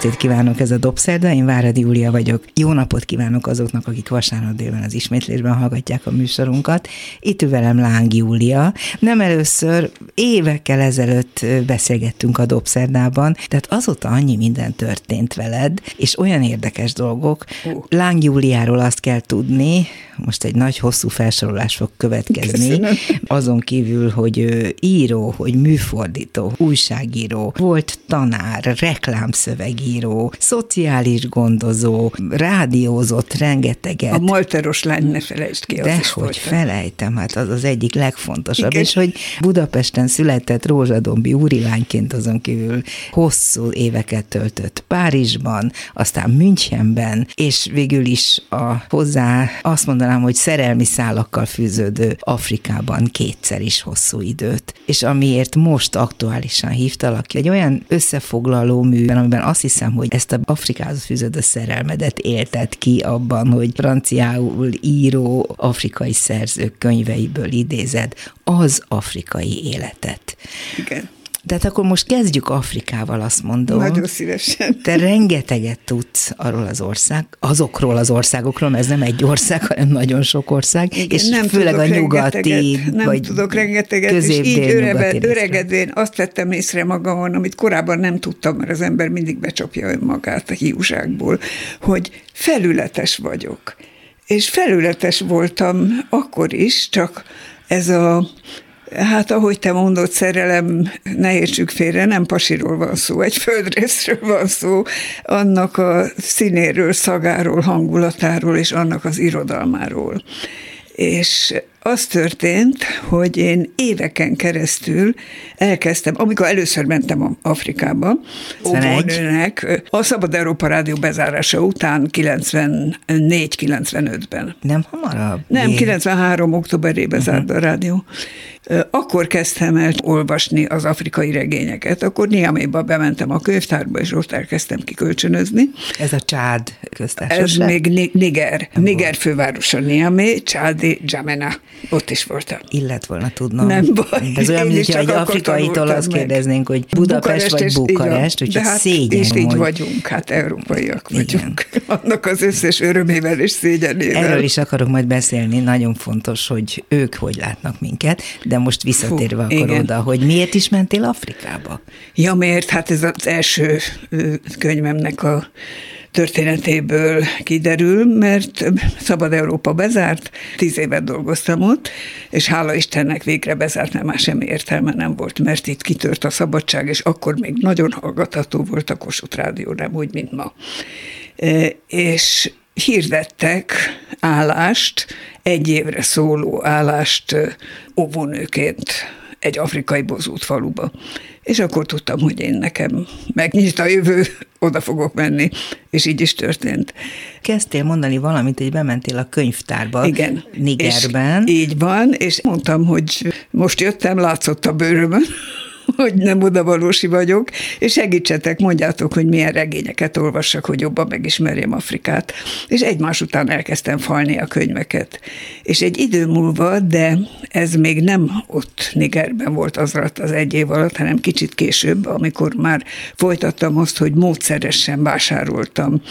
Estét kívánok, ez a Dobszerda, én Váradi Júlia vagyok. Jó napot kívánok azoknak, akik vasárnap délben az ismétlésben hallgatják a műsorunkat. Itt velem Láng Júlia. Nem először, évekkel ezelőtt beszélgettünk a Dobszerdában, tehát azóta annyi minden történt veled, és olyan érdekes dolgok. Láng Júliáról azt kell tudni, most egy nagy hosszú felsorolás fog következni, Köszönöm. azon kívül, hogy író, hogy műfordító, újságíró, volt tanár, reklámszövegíró, szociális gondozó, rádiózott rengeteget. A Molteros lány, ne felejtsd ki, De hogy volt. felejtem, hát az az egyik legfontosabb, Igen. és hogy Budapesten született Rózsadombi úrilányként azon kívül hosszú éveket töltött Párizsban, aztán Münchenben, és végül is a hozzá azt mondanám, mondanám, hogy szerelmi szálakkal fűződő Afrikában kétszer is hosszú időt. És amiért most aktuálisan hívtalak, egy olyan összefoglaló műben, amiben azt hiszem, hogy ezt a Afrikához fűződő szerelmedet éltet ki abban, hogy franciául író afrikai szerzők könyveiből idézed az afrikai életet. Igen. Tehát akkor most kezdjük Afrikával, azt mondom. Nagyon szívesen. Te rengeteget tudsz arról az ország, azokról az országokról, mert ez nem egy ország, hanem nagyon sok ország, Igen, és nem főleg a nyugati, nem vagy tudok rengeteget, és így örebe, öregedvén azt vettem észre magamon, amit korábban nem tudtam, mert az ember mindig becsapja önmagát a hiúságból, hogy felületes vagyok. És felületes voltam akkor is, csak ez a Hát ahogy te mondod, szerelem, ne értsük félre, nem pasiról van szó, egy földrészről van szó, annak a színéről, szagáról, hangulatáról és annak az irodalmáról. És az történt, hogy én éveken keresztül elkezdtem, amikor először mentem Afrikába, óvónőnek, a Szabad Európa Rádió bezárása után 94-95-ben. Nem hamarabb? Nem, 93. októberében uh-huh. zárt a rádió. Akkor kezdtem el olvasni az afrikai regényeket. Akkor Niaméba bementem a könyvtárba, és ott elkezdtem kikölcsönözni. Ez a Csád köztársaság? Ez még Niger. Niger fővárosa Niamé, Csádi, Jamena. Ott is voltam. Illet volna tudnom. Nem baj. Ez olyan, mintha egy afrikaitól azt meg. kérdeznénk, hogy Budapest Bukarest vagy Bukarest, úgyhogy hát szégyen. És így vagyunk, hát európaiak vagyunk. Igen. Annak az összes örömével és szégyenével. Erről is akarok majd beszélni, nagyon fontos, hogy ők hogy látnak minket, de most visszatérve Fú, akkor igen. oda, hogy miért is mentél Afrikába? Ja, miért? Hát ez az első könyvemnek a történetéből kiderül, mert Szabad Európa bezárt, tíz évet dolgoztam ott, és hála Istennek végre bezárt, mert már semmi értelme nem volt, mert itt kitört a szabadság, és akkor még nagyon hallgatható volt a Kossuth Rádió, nem úgy, mint ma. És hirdettek állást, egy évre szóló állást óvónőként egy afrikai bozút faluba. És akkor tudtam, hogy én nekem megnyit a jövő, oda fogok menni, és így is történt. Kezdtél mondani valamit, hogy bementél a könyvtárba Igen. Nigerben. És így van, és mondtam, hogy most jöttem, látszott a bőrömön, hogy nem odavalósi vagyok, és segítsetek, mondjátok, hogy milyen regényeket olvassak, hogy jobban megismerjem Afrikát. És egymás után elkezdtem falni a könyveket. És egy idő múlva, de ez még nem ott Nigerben volt az alatt az egy év alatt, hanem kicsit később, amikor már folytattam azt, hogy módszeresen vásároltam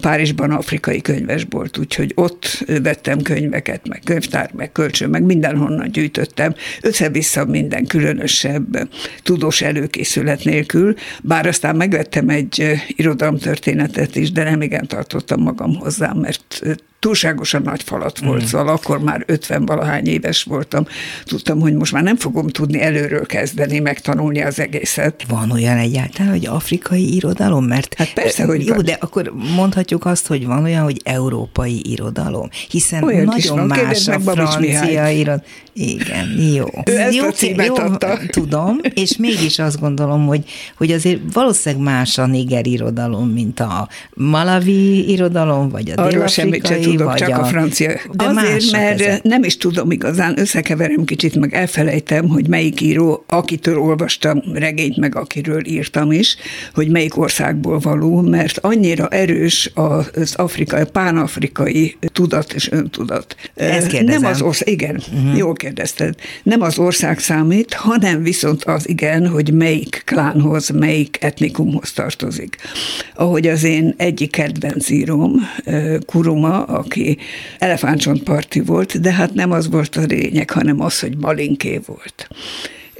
Párizsban afrikai könyvesbolt, úgyhogy ott vettem könyveket, meg könyvtár, meg kölcsön, meg mindenhonnan gyűjtöttem, össze-vissza minden különösebb tudós előkészület nélkül, bár aztán megvettem egy irodalomtörténetet is, de nem igen tartottam magam hozzá, mert túlságosan nagy falat volt, mm. szóval akkor már 50 valahány éves voltam. Tudtam, hogy most már nem fogom tudni előről kezdeni, megtanulni az egészet. Van olyan egyáltalán, hogy afrikai irodalom? Mert hát persze, hogy Jó, van. de akkor mondhatjuk azt, hogy van olyan, hogy európai irodalom, hiszen olyan nagyon van. más a francia irodalom. Igen, jó. Ő ezt jó, a címet jó, adta. Tudom, és mégis azt gondolom, hogy, hogy azért valószínűleg más a niger irodalom, mint a malavi irodalom, vagy a dél-afrikai tudok, csak a, a francia. De Azért, mert ezek. nem is tudom igazán, összekeverem kicsit, meg elfelejtem, hogy melyik író, akitől olvastam regényt, meg akiről írtam is, hogy melyik országból való, mert annyira erős az afrikai, pánafrikai tudat és öntudat. Ezt kérdezem. Nem az ország, igen, uh-huh. jól kérdezted. Nem az ország számít, hanem viszont az igen, hogy melyik klánhoz, melyik etnikumhoz tartozik. Ahogy az én egyik kedvenc íróm, Kuruma, aki elefántcsontparti volt, de hát nem az volt a lényeg, hanem az, hogy malinké volt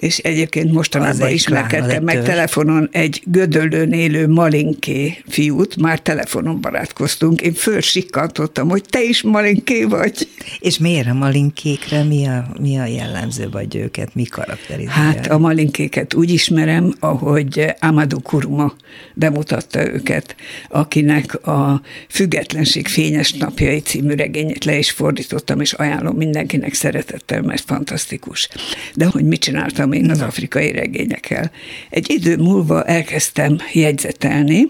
és egyébként mostanában ismerkedtem meg telefonon egy gödöllőn élő malinké fiút, már telefonon barátkoztunk, én fölsikkantottam, hogy te is malinké vagy. És miért a malinkékre mi a, mi a jellemző, vagy őket, mi karakterizálja? Hát a malinkéket úgy ismerem, ahogy Amadou Kuruma bemutatta őket, akinek a Függetlenség fényes napjai című regényét le is fordítottam, és ajánlom mindenkinek szeretettel, mert fantasztikus. De hogy mit csináltam én az afrikai regényekkel. Egy idő múlva elkezdtem jegyzetelni,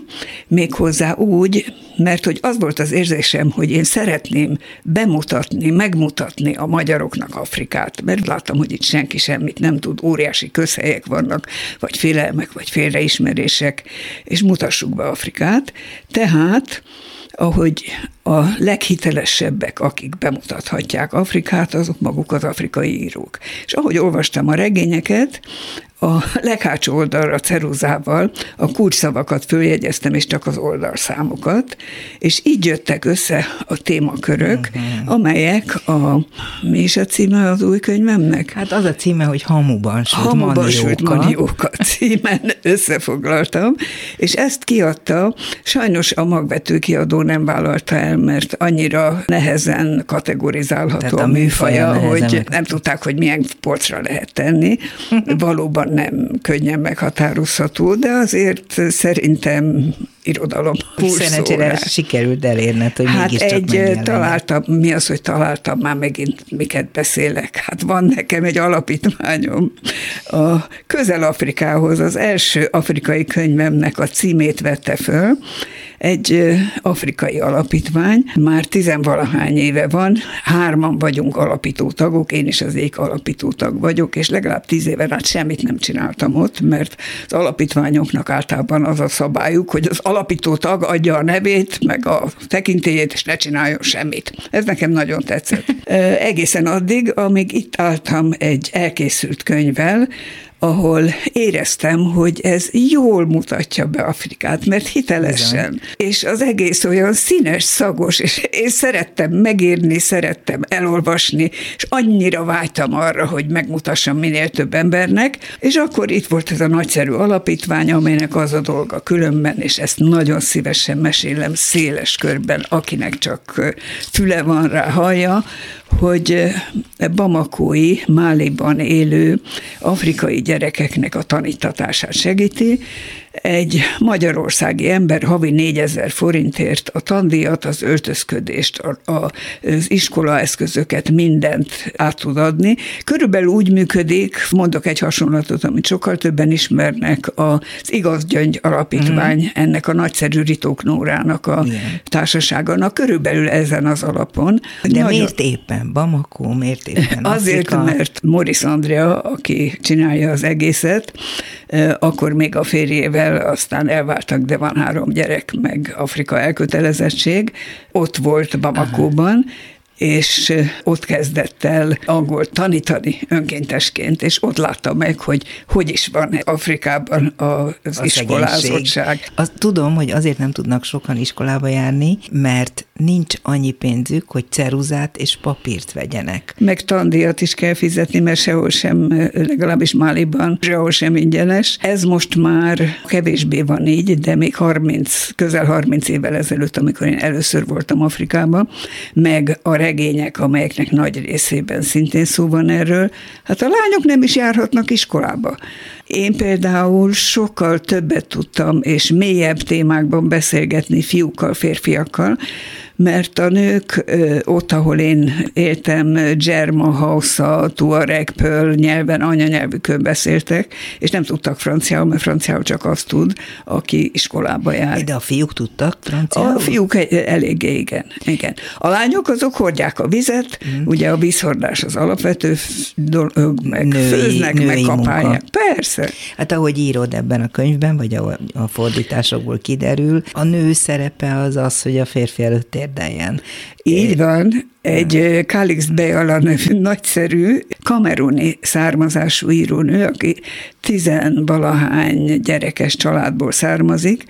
méghozzá úgy, mert hogy az volt az érzésem, hogy én szeretném bemutatni, megmutatni a magyaroknak Afrikát, mert láttam, hogy itt senki semmit nem tud, óriási közhelyek vannak, vagy félelmek, vagy félreismerések, és mutassuk be Afrikát. Tehát ahogy a leghitelesebbek, akik bemutathatják Afrikát, azok maguk az afrikai írók. És ahogy olvastam a regényeket, a leghátsó oldalra ceruzával a kulcsszavakat följegyeztem, és csak az oldalszámokat, és így jöttek össze a témakörök, uh-huh. amelyek a... Mi is a címe az új könyvemnek? Hát az a címe, hogy Hamuban sült Hamuban manióka. sült manióka címen összefoglaltam, és ezt kiadta, sajnos a magvető kiadó nem vállalta el, mert annyira nehezen kategorizálható a, a műfaja, hogy nem tudták, hogy milyen polcra lehet tenni. Valóban nem könnyen meghatározható, de azért szerintem irodalom Szerencsére sikerült elérned, hogy hát mégiscsak egy találtam, mi az, hogy találtam, már megint miket beszélek. Hát van nekem egy alapítványom a Közel-Afrikához, az első afrikai könyvemnek a címét vette föl, egy afrikai alapítvány, már tizenvalahány éve van, hárman vagyunk alapító tagok, én is az ék alapító tag vagyok, és legalább tíz éve át semmit nem csináltam ott, mert az alapítványoknak általában az a szabályuk, hogy az alapító tag adja a nevét, meg a tekintélyét, és ne csináljon semmit. Ez nekem nagyon tetszett. Egészen addig, amíg itt álltam egy elkészült könyvvel, ahol éreztem, hogy ez jól mutatja be Afrikát, mert hitelesen. Igen. És az egész olyan színes, szagos, és én szerettem megírni, szerettem elolvasni, és annyira vágytam arra, hogy megmutassam minél több embernek, és akkor itt volt ez a nagyszerű alapítvány, amelynek az a dolga különben, és ezt nagyon szívesen mesélem széles körben, akinek csak füle van rá, hallja, hogy Bamakói, Máliban élő afrikai gyerekeknek a tanítatását segíti, egy magyarországi ember havi 4000 forintért a tandíjat, az öltözködést, a, a, az iskolaeszközöket, mindent át tud adni. Körülbelül úgy működik, mondok egy hasonlatot, amit sokkal többen ismernek, az Igaz Gyöngy Alapítvány, mm. ennek a nagyszerű Ritók Nórának a Igen. társaságának, körülbelül ezen az alapon. De Nagyon... miért éppen Bamako, miért éppen Azért, Afrika? mert Moris Andrea, aki csinálja az egészet, akkor még a férjével, aztán elváltak, de van három gyerek, meg Afrika elkötelezettség. Ott volt Bamakóban, és ott kezdett el angol tanítani önkéntesként, és ott látta meg, hogy hogy is van Afrikában az, az iskolázottság. Azt tudom, hogy azért nem tudnak sokan iskolába járni, mert nincs annyi pénzük, hogy ceruzát és papírt vegyenek. Meg tandíjat is kell fizetni, mert sehol sem, legalábbis Máliban, sehol sem ingyenes. Ez most már kevésbé van így, de még 30, közel 30 évvel ezelőtt, amikor én először voltam Afrikában, meg a regények, amelyeknek nagy részében szintén szó van erről, hát a lányok nem is járhatnak iskolába. Én például sokkal többet tudtam, és mélyebb témákban beszélgetni fiúkkal, férfiakkal, mert a nők ott, ahol én éltem, Germa Hausa, Tuareg, Pöl nyelven, anyanyelvükön beszéltek, és nem tudtak franciául, mert franciául csak azt tud, aki iskolába jár. De a fiúk tudtak franciául? A fiúk eléggé, igen. igen. A lányok azok hordják a vizet, mm. ugye a vízhordás az alapvető dolog, meg női, főznek, női meg kapálják. Munka. Persze. Hát ahogy írod ebben a könyvben, vagy a, a fordításokból kiderül, a nő szerepe az az, hogy a férfi előtt érdeljen. Így van, egy Kalix Bejala nevű nagyszerű kameruni származású írónő, aki tizenvalahány gyerekes családból származik,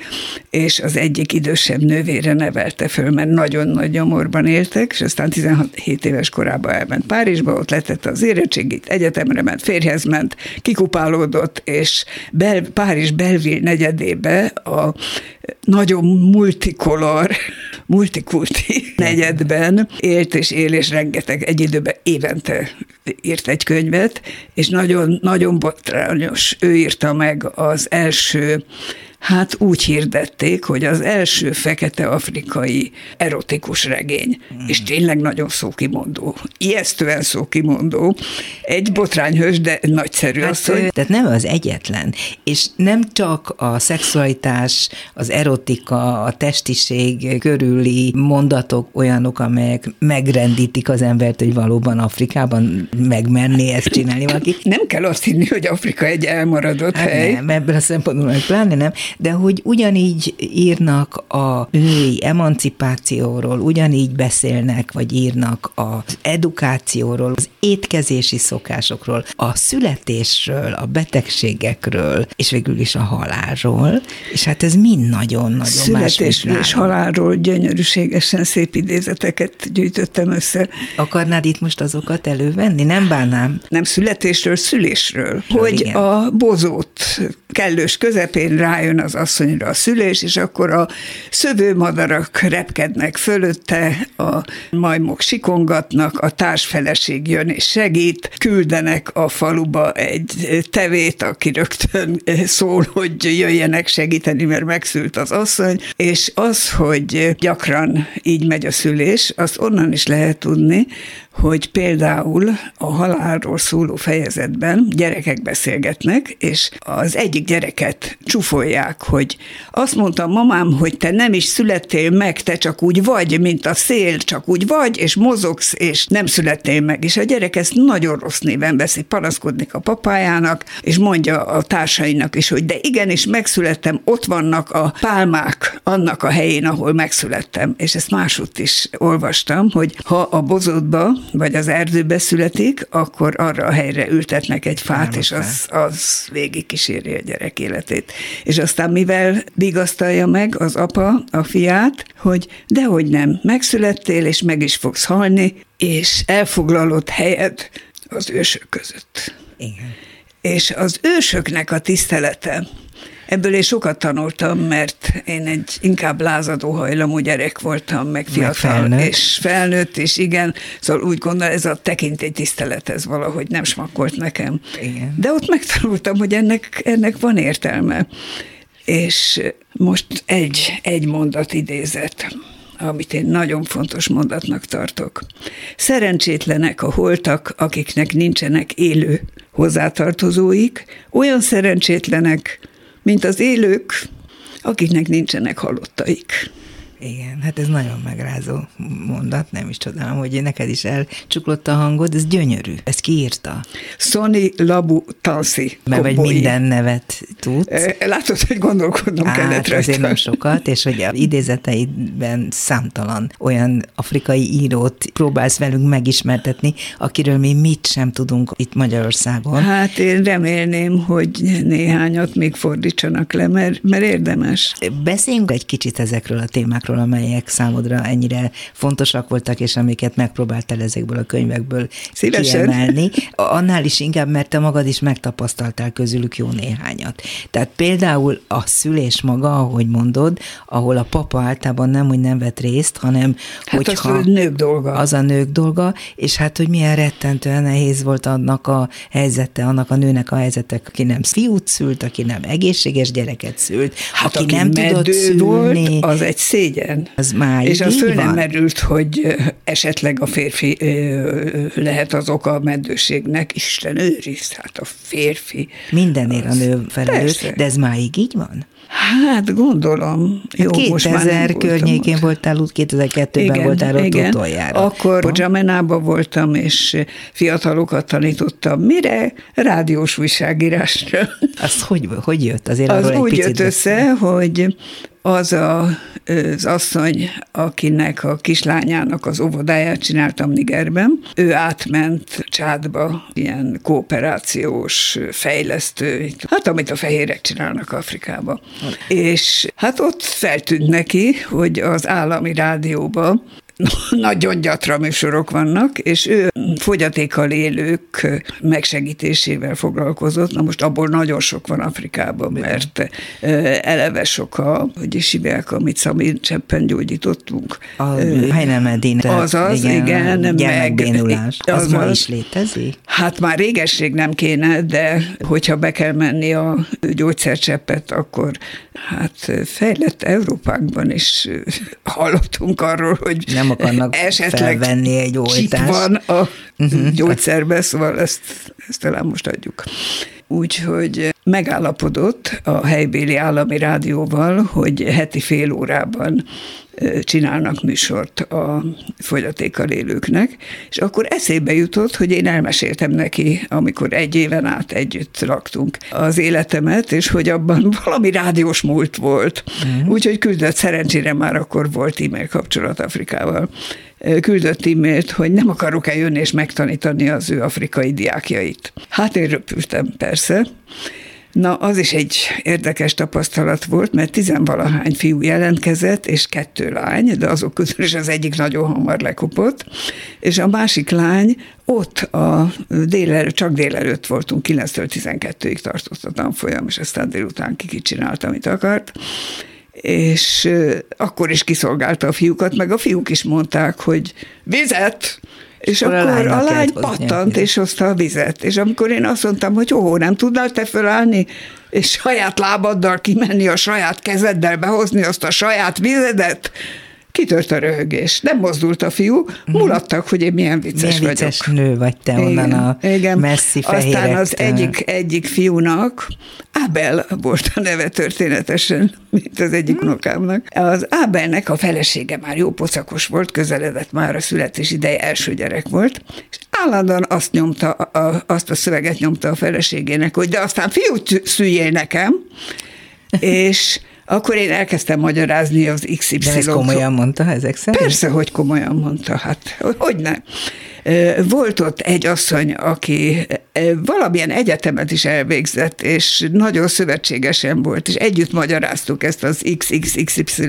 és az egyik idősebb nővére nevelte föl, mert nagyon nagy nyomorban éltek, és aztán 17 éves korában elment Párizsba, ott letette az érettségit, egyetemre ment, férjhez ment, kikupálódott, és Bel, Párizs Belville negyedébe a nagyon multikolor, multikulti negyedben élt és él, és rengeteg egy időben évente írt egy könyvet, és nagyon, nagyon botrányos. Ő írta meg az első Hát úgy hirdették, hogy az első fekete afrikai erotikus regény, mm. és tényleg nagyon szókimondó, ijesztően szókimondó, egy botrányhős, de nagyszerű hát, hogy... Tehát nem az egyetlen, és nem csak a szexualitás, az erotika, a testiség körüli mondatok olyanok, amelyek megrendítik az embert, hogy valóban Afrikában megmenné ezt csinálni valaki. Nem kell azt hinni, hogy Afrika egy elmaradott hát hely. Nem, ebből a szempontból pláne nem, de hogy ugyanígy írnak a női emancipációról, ugyanígy beszélnek, vagy írnak az edukációról, az étkezési szokásokról, a születésről, a betegségekről, és végül is a halálról, és hát ez mind nagyon-nagyon Születésről és halálról gyönyörűségesen szép idézeteket gyűjtöttem össze. Akarnád itt most azokat elővenni? Nem bánnám. Nem születésről, szülésről. Hogy igen. a bozót kellős közepén rájön az asszonyra a szülés, és akkor a szövőmadarak repkednek fölötte, a majmok sikongatnak, a társfeleség jön és segít, küldenek a faluba egy tevét, aki rögtön szól, hogy jöjjenek segíteni, mert megszült az asszony, és az, hogy gyakran így megy a szülés, azt onnan is lehet tudni, hogy például a halálról szóló fejezetben gyerekek beszélgetnek, és az egyik gyereket csúfolják, hogy azt mondta mamám, hogy te nem is születtél meg, te csak úgy vagy, mint a szél, csak úgy vagy, és mozogsz, és nem születtél meg. És a gyerek ezt nagyon rossz néven veszi, panaszkodnik a papájának, és mondja a társainak is, hogy de igenis megszülettem, ott vannak a pálmák annak a helyén, ahol megszülettem. És ezt másút is olvastam, hogy ha a bozótba vagy az erdőbe születik, akkor arra a helyre ültetnek egy fát, Nem, és az, az végig kíséri a gyerek életét. És aztán mivel vigasztalja meg az apa a fiát, hogy dehogy nem, megszülettél, és meg is fogsz halni, és elfoglalod helyet az ősök között. Igen. És az ősöknek a tisztelete, Ebből én sokat tanultam, mert én egy inkább lázadó hajlamú gyerek voltam, meg fiatal, meg felnőtt. és felnőtt, és igen, szóval úgy gondolom, ez a tisztelet, ez valahogy nem smakkolt nekem. Igen. De ott megtanultam, hogy ennek, ennek van értelme. És most egy, egy mondat idézett amit én nagyon fontos mondatnak tartok. Szerencsétlenek a holtak, akiknek nincsenek élő hozzátartozóik, olyan szerencsétlenek, mint az élők, akiknek nincsenek halottaik. Igen, hát ez nagyon megrázó mondat, nem is csodálom, hogy neked is elcsuklott a hangod, ez gyönyörű. Ez kiírta? Sonny Labu Tansi. Mert vagy minden nevet tud. Látod, hogy gondolkodnom Á, kellett rajta. azért nem sokat, és hogy a idézeteidben számtalan olyan afrikai írót próbálsz velünk megismertetni, akiről mi mit sem tudunk itt Magyarországon. Hát én remélném, hogy néhányat még fordítsanak le, mert, mert érdemes. Beszéljünk egy kicsit ezekről a témákról, témákról, amelyek számodra ennyire fontosak voltak, és amiket megpróbáltál ezekből a könyvekből Szívesen. kiemelni. Annál is inkább, mert te magad is megtapasztaltál közülük jó néhányat. Tehát például a szülés maga, ahogy mondod, ahol a papa általában nem, hogy nem vett részt, hanem hát hogyha... az a nők dolga. Az a nők dolga, és hát, hogy milyen rettentően nehéz volt annak a helyzete, annak a nőnek a helyzete, aki nem fiút szült, aki nem egészséges gyereket szült, hát aki, aki nem tudott szülni. Volt, az egy szégyen igen. Az már És az föl nem merült, hogy esetleg a férfi lehet az oka a meddőségnek. Isten őriz, hát a férfi. Mindenért a nő felelős, de ez máig így van? Hát gondolom. Jó, most már nem 2000 voltam környékén ott. voltál ott, 2002-ben voltál ott utoljára. Akkor Jamenában voltam, és fiatalokat tanítottam. Mire? Rádiós újságírásra. Az hogy, hogy jött? Azért Az arról egy úgy picit jött össze, hogy az a, az asszony, akinek a kislányának az óvodáját csináltam Nigerben, ő átment Csádba, ilyen kooperációs, fejlesztő, hát amit a fehérek csinálnak Afrikába. És hát ott feltűnt neki, hogy az állami rádióban nagyon gyatra műsorok vannak, és ő fogyatékkal élők megsegítésével foglalkozott. Na most abból nagyon sok van Afrikában, mert eleve sok a, hogy is hívják, amit Szamir cseppen gyógyítottunk. A Heinemedin, Azaz, igen, meg- gyermekbénulás. Az ma azaz. is létezik? Hát már régesség nem kéne, de hogyha be kell menni a gyógyszercseppet, akkor hát fejlett Európánkban is hallottunk arról, hogy Nem akarnak esetleg felvenni egy oltást. van a uh-huh. gyógyszerbe, szóval ezt, ezt talán most adjuk. Úgyhogy megállapodott a helybéli állami rádióval, hogy heti fél órában csinálnak műsort a fogyatékkal élőknek, és akkor eszébe jutott, hogy én elmeséltem neki, amikor egy éven át együtt laktunk az életemet, és hogy abban valami rádiós múlt volt. Uh-huh. Úgyhogy küldött, szerencsére már akkor volt e-mail kapcsolat Afrikával, küldött e-mailt, hogy nem akarok-e jönni és megtanítani az ő afrikai diákjait. Hát én röpültem persze, Na, az is egy érdekes tapasztalat volt, mert tizenvalahány fiú jelentkezett, és kettő lány, de azok közül is az egyik nagyon hamar lekopott, és a másik lány ott a délelőtt, csak délelőtt voltunk, 9-től 12-ig tartott a tanfolyam, és aztán délután ki csinálta, amit akart, és akkor is kiszolgálta a fiúkat, meg a fiúk is mondták, hogy vizet, és Akkor a akkor a lánynak lány a pattant, és hozta a vizet. És amikor én azt mondtam, hogy ó, nem tudnál te fölállni, és saját lábaddal kimenni, a saját kezeddel behozni azt a saját vizedet, kitört a röhögés. Nem mozdult a fiú, mulattak, hogy én milyen vicces Mhm. Milyen vicces vagyok. nő vagy te onnan a igen. messzi Aztán az fehérektől. egyik, egyik fiúnak, Ábel volt a neve történetesen, mint az egyik Hmm. unokámnak. Az Ábelnek a felesége már jó pocakos volt, közeledett már a születés ideje, első gyerek volt, és állandóan azt nyomta, a, azt a szöveget nyomta a feleségének, hogy de aztán fiút szüljél nekem, és akkor én elkezdtem magyarázni az XY. De ezt komolyan mondta ezek szerint? Persze, hogy komolyan mondta, hát hogy ne. Volt ott egy asszony, aki valamilyen egyetemet is elvégzett, és nagyon szövetségesen volt, és együtt magyaráztuk ezt az XXXY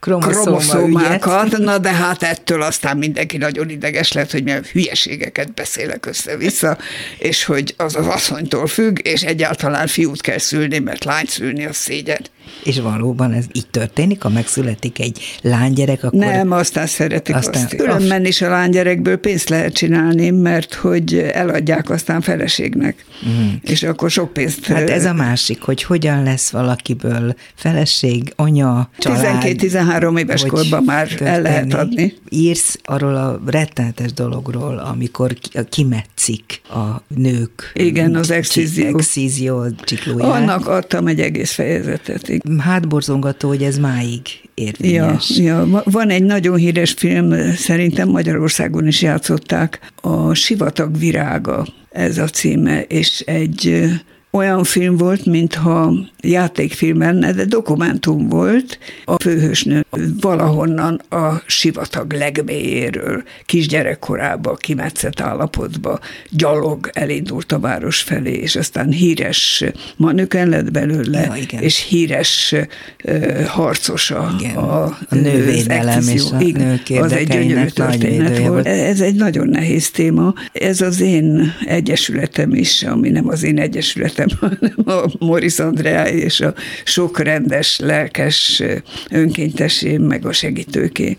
kromoszómákat, na de hát ettől aztán mindenki nagyon ideges lett, hogy milyen hülyeségeket beszélek össze-vissza, és hogy az az asszonytól függ, és egyáltalán fiút kell szülni, mert lányt szülni az szégyen. És valóban ez így történik, ha megszületik egy lánygyerek, akkor... Nem, aztán szeretik Aztán- azt. Különben is a lánygyerekből pénzt lehet csinálni, mert hogy eladják aztán feleségnek. Mm. És akkor sok pénzt... Hát ez a másik, hogy hogyan lesz valakiből feleség, anya, család. 12-13 éves korban már el lehet történik. adni. Írsz arról a rettenetes dologról, amikor ki- kimetszik a nők. Igen, az excizió. Excizió csiklóját. Annak adtam egy egész fejezetet. Hátborzongató, hogy ez máig Ja, érvényes. ja, va- van egy nagyon híres film, szerintem Magyarországon is játszották, a Sivatag virága, ez a címe, és egy olyan film volt, mintha játékfilm lenne, de dokumentum volt. A főhősnő valahonnan a sivatag legmélyéről, kisgyerekkorába, kimetszett állapotba, gyalog elindult a város felé, és aztán híres manöken lett belőle, Ja, igen. és híres ö, harcosa Igen, a, a nővédelem és a excizió. nők Az egy gyönyörű történet volt. Ez egy nagyon nehéz téma. Ez az én egyesületem is, ami nem az én egyesületem, hanem a Moris Andrea és a sok rendes, lelkes önkéntesé, meg a segítőké,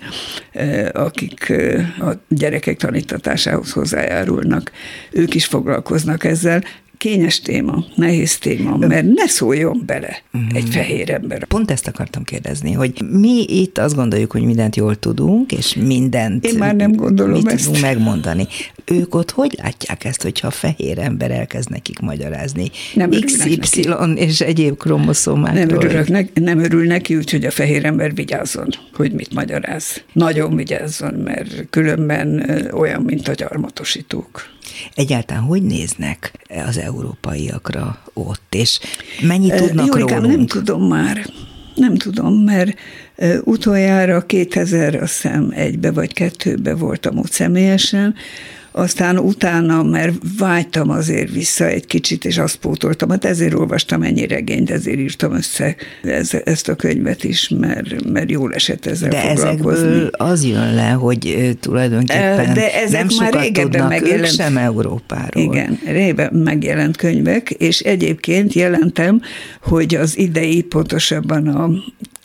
akik a gyerekek tanítatásához hozzájárulnak. Ők is foglalkoznak ezzel. Kényes téma, nehéz téma, mert ne szóljon bele uh-huh. egy fehér ember. Pont ezt akartam kérdezni, hogy mi itt azt gondoljuk, hogy mindent jól tudunk, és mindent Én már nem gondolom mit ezt. tudunk megmondani. Ők ott hogy látják ezt, hogyha a fehér ember elkezd nekik magyarázni? Nem XY neki. és egyéb kromoszómákról. Nem, örülök ne, nem örül neki, úgyhogy a fehér ember vigyázzon, hogy mit magyaráz. Nagyon vigyázzon, mert különben olyan, mint a gyarmatosítók. Egyáltalán hogy néznek az európaiakra ott, és mennyit tudnak Jórikám, rólunk? nem tudom már. Nem tudom, mert utoljára 2000, azt hiszem egybe vagy kettőbe voltam ott személyesen, aztán utána, mert vágytam azért vissza egy kicsit, és azt pótoltam, hát ezért olvastam ennyi regényt, ezért írtam össze ez, ezt a könyvet is, mert, mert jól esett ezzel De foglalkozni. ezekből az jön le, hogy tulajdonképpen De ezek nem már sokat régebben tudnak megjelent. sem Európáról. Igen, régen megjelent könyvek, és egyébként jelentem, hogy az idei, pontosabban a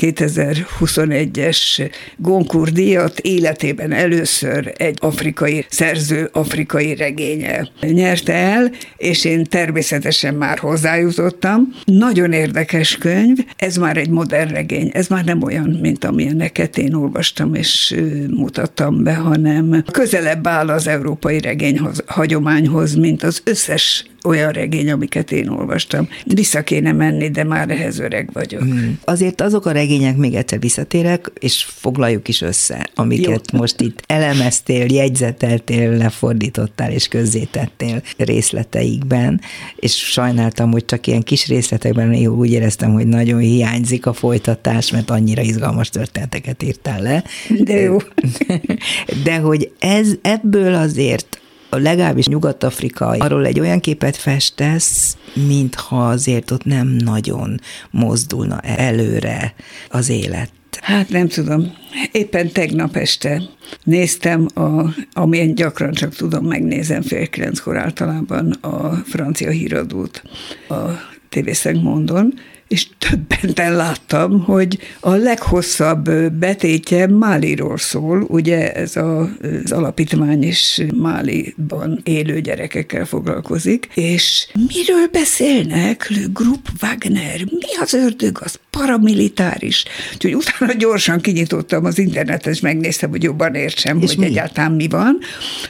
2021-es Goncourt díjat életében először egy afrikai szerző afrikai regénye nyerte el, és én természetesen már hozzájutottam. Nagyon érdekes könyv, ez már egy modern regény, ez már nem olyan, mint amilyeneket én olvastam és mutattam be, hanem közelebb áll az európai regény hagyományhoz, mint az összes olyan regény, amiket én olvastam. Vissza kéne menni, de már ehhez öreg vagyok. Hmm. Azért azok a regények, még egyszer visszatérek, és foglaljuk is össze, amiket Jó. most itt elemeztél, jegyzeteltél, lefordítottál és közzétettél részleteikben, és sajnáltam, hogy csak ilyen kis részletekben én úgy éreztem, hogy nagyon hiányzik a folytatás, mert annyira izgalmas történeteket írtál le. De jó. De hogy ez ebből azért legalábbis Nyugat-Afrika arról egy olyan képet festesz, mintha azért ott nem nagyon mozdulna előre az élet. Hát nem tudom. Éppen tegnap este néztem, a, amilyen gyakran csak tudom, megnézem fél kilenckor általában a francia híradót a TV Mondon, és többenten láttam, hogy a leghosszabb betétje Máliról szól, ugye ez a, az alapítvány is Máliban élő gyerekekkel foglalkozik, és miről beszélnek? Le Group Wagner, mi az ördög, az paramilitáris. Úgyhogy utána gyorsan kinyitottam az internetet, és megnéztem, hogy jobban értsem, és hogy mi? egyáltalán mi van.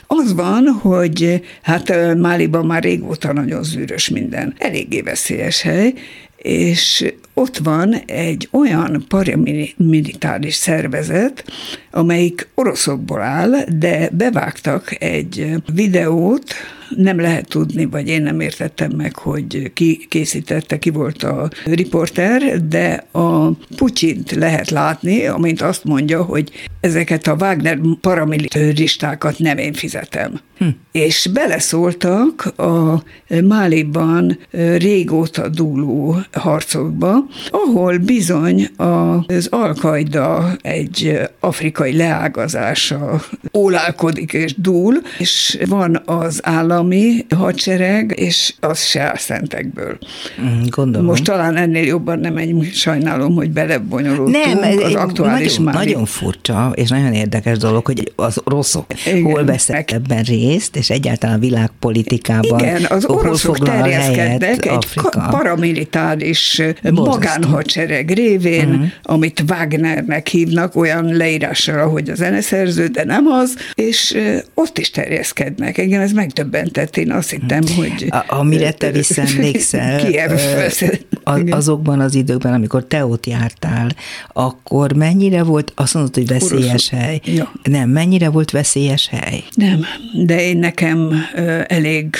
Az van, hogy hát Máliban már régóta nagyon zűrös minden. Eléggé veszélyes hely, és ott van egy olyan paramilitáris szervezet, amelyik oroszokból áll, de bevágtak egy videót, nem lehet tudni, vagy én nem értettem meg, hogy ki készítette, ki volt a riporter, de a Putyint lehet látni, amint azt mondja, hogy ezeket a Wagner paramilitáristákat nem én fizetem. Hm. És beleszóltak a Máliban régóta dúló harcokba, ahol bizony az Alkaida egy afrikai leágazása ólálkodik és dúl, és van az állami hadsereg, és az se áll szentekből. Gondolom. Most talán ennél jobban nem egy sajnálom, hogy belebonyolultunk nem, az aktuális nagyon, nagyon furcsa, és nagyon érdekes dolog, hogy az oroszok Igen, hol vesznek ebben részt, és egyáltalán a világpolitikában Igen, az oroszok terjeszkednek egy Afrika. paramilitáris magánhadsereg révén, uh-huh. amit Wagnernek hívnak, olyan leírással, ahogy a zeneszerző, de nem az, és ott is terjeszkednek. Igen, ez megdöbbentett. Én azt hittem, hogy... A, amire te visszaemlékszel, azokban az időkben, amikor te ott jártál, akkor mennyire volt, azt mondod, hogy veszélyes Oroszok. hely. Ja. Nem, mennyire volt veszélyes hely? Nem, de én nekem elég,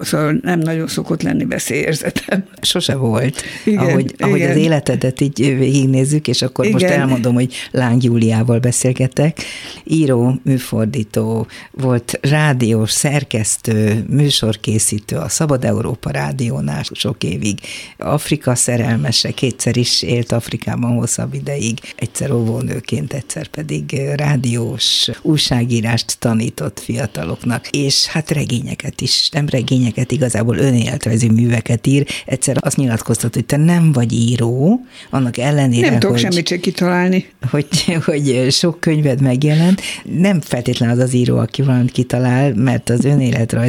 szóval nem nagyon szokott lenni veszélyérzetem. Sose volt. Igen, ahogy, ahogy igen. az életedet így végignézzük, és akkor igen. most elmondom, hogy Láng Júliával beszélgetek. Író, műfordító, volt rádiós, szerkesztő, műsorkészítő a Szabad Európa rádiónál sok évig. Afrika szerelmese, kétszer is élt Afrikában hosszabb ideig, egyszer óvónőként, egyszer pedig rádiós újságírást tanított fiataloknak, és hát regényeket is, nem regényeket, igazából önéletrajzi műveket ír. Egyszer azt nyilatkoztat, hogy te nem vagy író, annak ellenére, Nem tudok hogy, semmit se kitalálni. Hogy, hogy sok könyved megjelent. Nem feltétlen az az író, aki valamit kitalál, mert az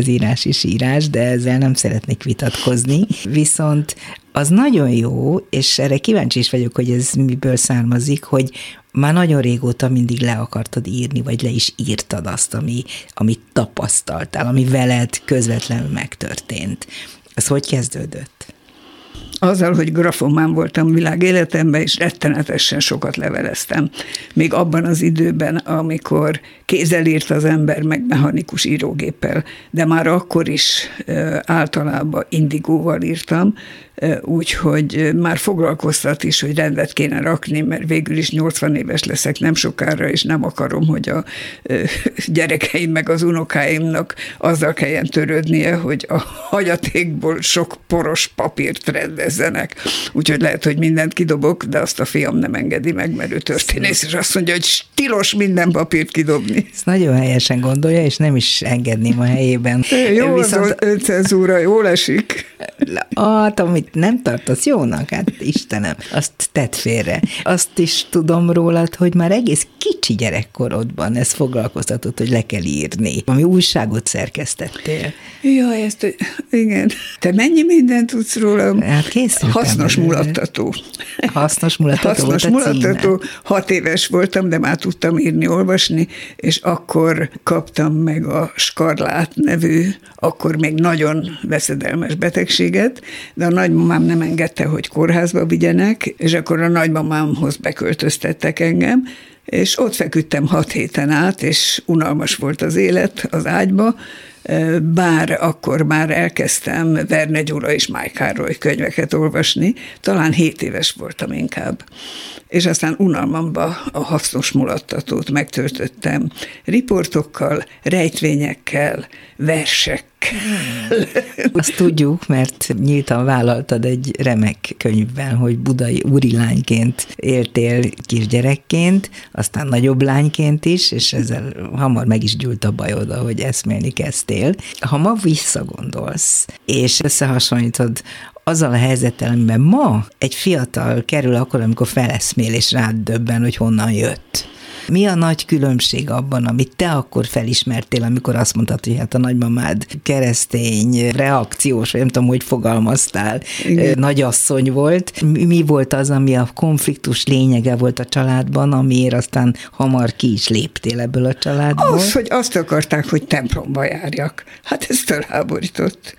önéletrajzírás is írás, de ezzel nem szeretnék vitatkozni. Viszont az nagyon jó, és erre kíváncsi is vagyok, hogy ez miből származik, hogy már nagyon régóta mindig le akartad írni, vagy le is írtad azt, ami, amit tapasztaltál, ami veled közvetlenül megtörtént. Ez hogy kezdődött? Azzal, hogy grafomán voltam világ életemben, és rettenetesen sokat leveleztem. Még abban az időben, amikor kézzel írt az ember, meg mechanikus írógéppel, de már akkor is általában indigóval írtam, úgyhogy már foglalkoztat is, hogy rendet kéne rakni, mert végül is 80 éves leszek nem sokára, és nem akarom, hogy a gyerekeim meg az unokáimnak azzal kelljen törődnie, hogy a hagyatékból sok poros papírt rendezzenek. Úgyhogy lehet, hogy mindent kidobok, de azt a fiam nem engedi meg, mert ő történész, és azt mondja, hogy stilos minden papírt kidobni. Ezt nagyon helyesen gondolja, és nem is engedném a helyében. Jó, Viszont... az öncenzúra, jól esik. Hát, amit nem tartasz jónak, hát Istenem, azt tett félre. Azt is tudom rólad, hogy már egész kicsi gyerekkorodban ez foglalkoztatott, hogy le kell írni, ami újságot szerkesztettél. Jaj, ezt, igen. Te mennyi mindent tudsz róla? Hát készültem. Hasznos mulattató. Hasznos mulattató Hasznos volt a mulattató. Címe. Hat éves voltam, de már tudtam írni, olvasni, és akkor kaptam meg a Skarlát nevű, akkor még nagyon veszedelmes betegséget, de a nagymamám nem engedte, hogy kórházba vigyenek, és akkor a nagymamámhoz beköltöztettek engem, és ott feküdtem hat héten át, és unalmas volt az élet az ágyba, bár akkor már elkezdtem Verne Gyula és Májkároly könyveket olvasni, talán hét éves voltam inkább. És aztán unalmamba a hasznos mulattatót megtöltöttem riportokkal, rejtvényekkel, versek. Azt tudjuk, mert nyíltan vállaltad egy remek könyvben, hogy budai úrilányként éltél kisgyerekként, aztán nagyobb lányként is, és ezzel hamar meg is gyűlt a bajod, hogy eszmélni kezdtél. Ha ma visszagondolsz, és összehasonlítod azzal a helyzettel, amiben ma egy fiatal kerül akkor, amikor feleszmél és rád döbben, hogy honnan jött mi a nagy különbség abban, amit te akkor felismertél, amikor azt mondtad, hogy hát a nagymamád keresztény, reakciós, vagy nem tudom, hogy fogalmaztál, Igen. nagyasszony volt. Mi volt az, ami a konfliktus lényege volt a családban, amiért aztán hamar ki is léptél ebből a családból? Az, hogy azt akarták, hogy templomba járjak. Hát ez felháborított.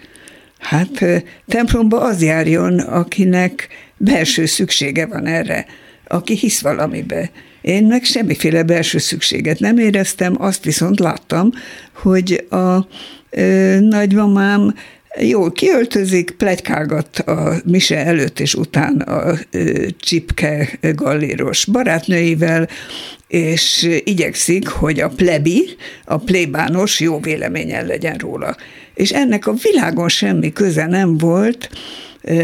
Hát templomba az járjon, akinek belső szüksége van erre, aki hisz valamibe. Én meg semmiféle belső szükséget nem éreztem, azt viszont láttam, hogy a ö, nagymamám jól kiöltözik, plegykálgat a mise előtt és után a ö, csipke galléros barátnőivel, és igyekszik, hogy a plebi, a plébános jó véleményen legyen róla. És ennek a világon semmi köze nem volt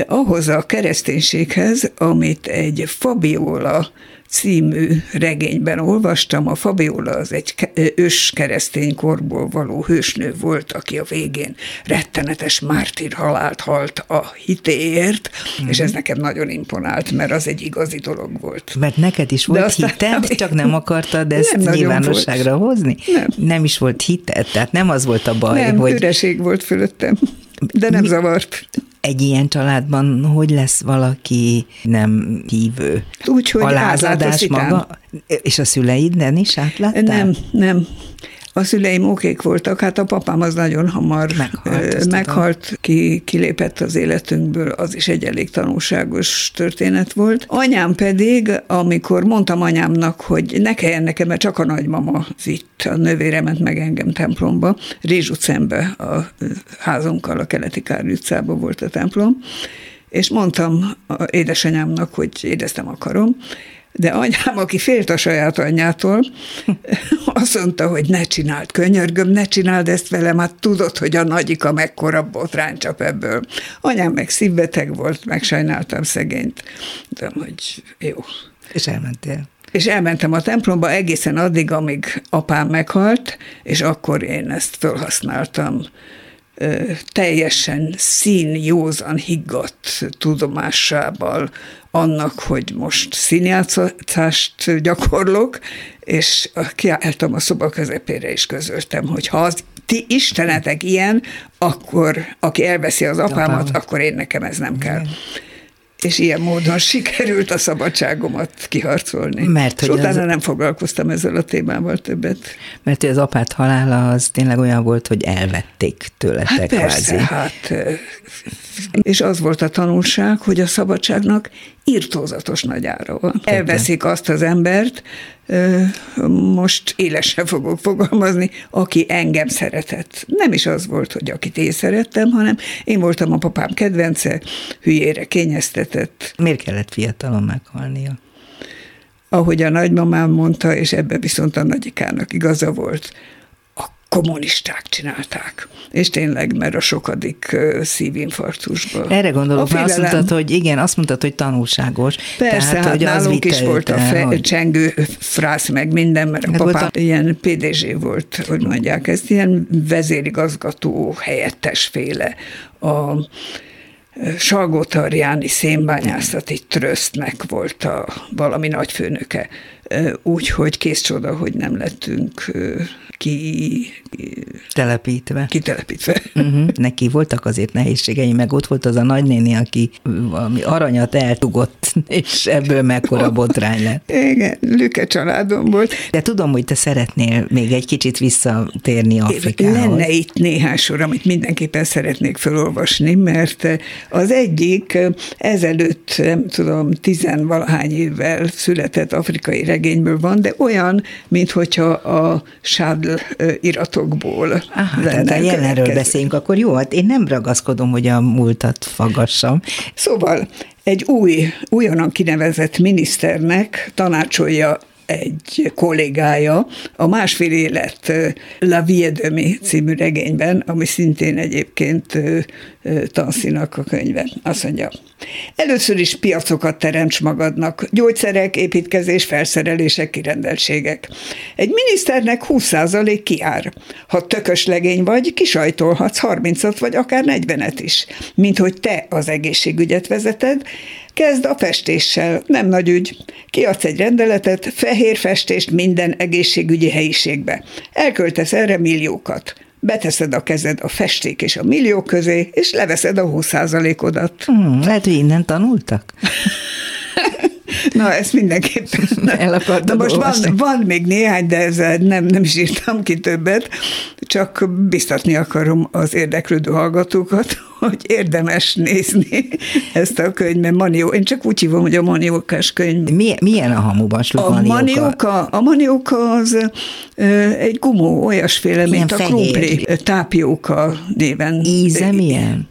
ahhoz a kereszténységhez, amit egy Fabiola című regényben olvastam. A Fabiola az egy ős keresztény korból való hősnő volt, aki a végén rettenetes mártír halált halt a hitéért, mm-hmm. és ez nekem nagyon imponált, mert az egy igazi dolog volt. Mert neked is volt hited, nem, csak nem akartad ezt nem nyilvánosságra volt. hozni? Nem. Nem is volt hited, tehát nem az volt a baj, nem, hogy... üreség volt fölöttem. De nem Mi, zavart. Egy ilyen családban hogy lesz valaki nem hívő? Úgy, hogy Alázadás maga? És a szüleid is átláttál? Nem, nem. A szüleim okék voltak, hát a papám az nagyon hamar meghalt, meghalt ki, kilépett az életünkből, az is egy elég tanulságos történet volt. Anyám pedig, amikor mondtam anyámnak, hogy ne kelljen nekem, mert csak a nagymama itt, a nővéremet meg engem templomba, Rézs utcembe, a házunkkal, a keleti Kár utcában volt a templom, és mondtam édesanyámnak, hogy édeztem akarom, de anyám, aki félt a saját anyjától, azt mondta, hogy ne csináld, könyörgöm, ne csináld ezt velem, hát tudod, hogy a nagyika mekkora botrány csap ebből. Anyám meg szívbeteg volt, megsajnáltam szegényt. De hogy jó. És elmentél. És elmentem a templomba egészen addig, amíg apám meghalt, és akkor én ezt felhasználtam teljesen színjózan higgadt tudomásával annak, hogy most színjátszást gyakorlok, és kiálltam a szoba közepére, és közöltem, hogy ha az ti istenetek ilyen, akkor aki elveszi az apámat, Apám. akkor én nekem ez nem kell. És ilyen módon sikerült a szabadságomat kiharcolni. Mert, hogy és utána az... nem foglalkoztam ezzel a témával többet. Mert az apát halála az tényleg olyan volt, hogy elvették tőletek hát persze, kvázi. hát és az volt a tanulság, hogy a szabadságnak írtózatos nagy ára van. Elveszik azt az embert, most élesen fogok fogalmazni, aki engem szeretett. Nem is az volt, hogy akit én szerettem, hanem én voltam a papám kedvence, hülyére kényeztetett. Miért kellett fiatalon meghalnia? Ahogy a nagymamám mondta, és ebbe viszont a nagyikának igaza volt, kommunisták csinálták. És tényleg, mert a sokadik szívinfarktusban. Erre gondolok, mert azt mondtad, hogy igen, azt mondtad, hogy tanulságos. Persze, tehát, hát hogy nálunk is volt a fe, hogy... csengő frász, meg minden, mert a meg papám a... ilyen PDG volt, hogy mondják ezt, ilyen vezérigazgató helyettes féle. A Salgótarjáni szénbányászati trösztnek volt a valami nagyfőnöke. Úgyhogy kész csoda, hogy nem lettünk ki... Telepítve. Kitelepítve. Uh-huh. Neki voltak azért nehézségei, meg ott volt az a nagynéni, aki valami aranyat eltugott, és ebből mekkora botrány lett. Igen, Lüke családom volt. De tudom, hogy te szeretnél még egy kicsit visszatérni Afrikához. Lenne itt néhány sor, amit mindenképpen szeretnék felolvasni, mert az egyik ezelőtt, nem tudom, tizenvalahány évvel született afrikai regényből van, de olyan, mint hogyha a Sád iratokból. Aha, tehát a jelenről beszéljünk, akkor jó, hát én nem ragaszkodom, hogy a múltat faggassam. Szóval egy új, újonnan kinevezett miniszternek tanácsolja egy kollégája a másfél élet La Vie de Mi című regényben, ami szintén egyébként Tanszinak a könyve. Azt mondja, először is piacokat teremts magadnak, gyógyszerek, építkezés, felszerelések, kirendeltségek. Egy miniszternek 20% kiár. Ha tökös legény vagy, kisajtolhatsz 30 vagy akár 40-et is. Mint hogy te az egészségügyet vezeted, Kezd a festéssel, nem nagy ügy. Kiadsz egy rendeletet, fehér festést minden egészségügyi helyiségbe. Elköltesz erre milliókat. Beteszed a kezed a festék és a millió közé, és leveszed a 20%-odat. Hmm, lehet, hogy innen tanultak. Na, ezt mindenképpen el akartam most van, van még néhány, de ezzel nem, nem is írtam ki többet, csak biztatni akarom az érdeklődő hallgatókat, hogy érdemes nézni ezt a könyvet, Manió. Én csak úgy hívom, hogy a Maniókás könyv. Milyen, milyen a hamuban a manióka? A manióka az egy gumó, olyasféle, Ilyen mint a krumpli, tápjóka néven. Íze milyen?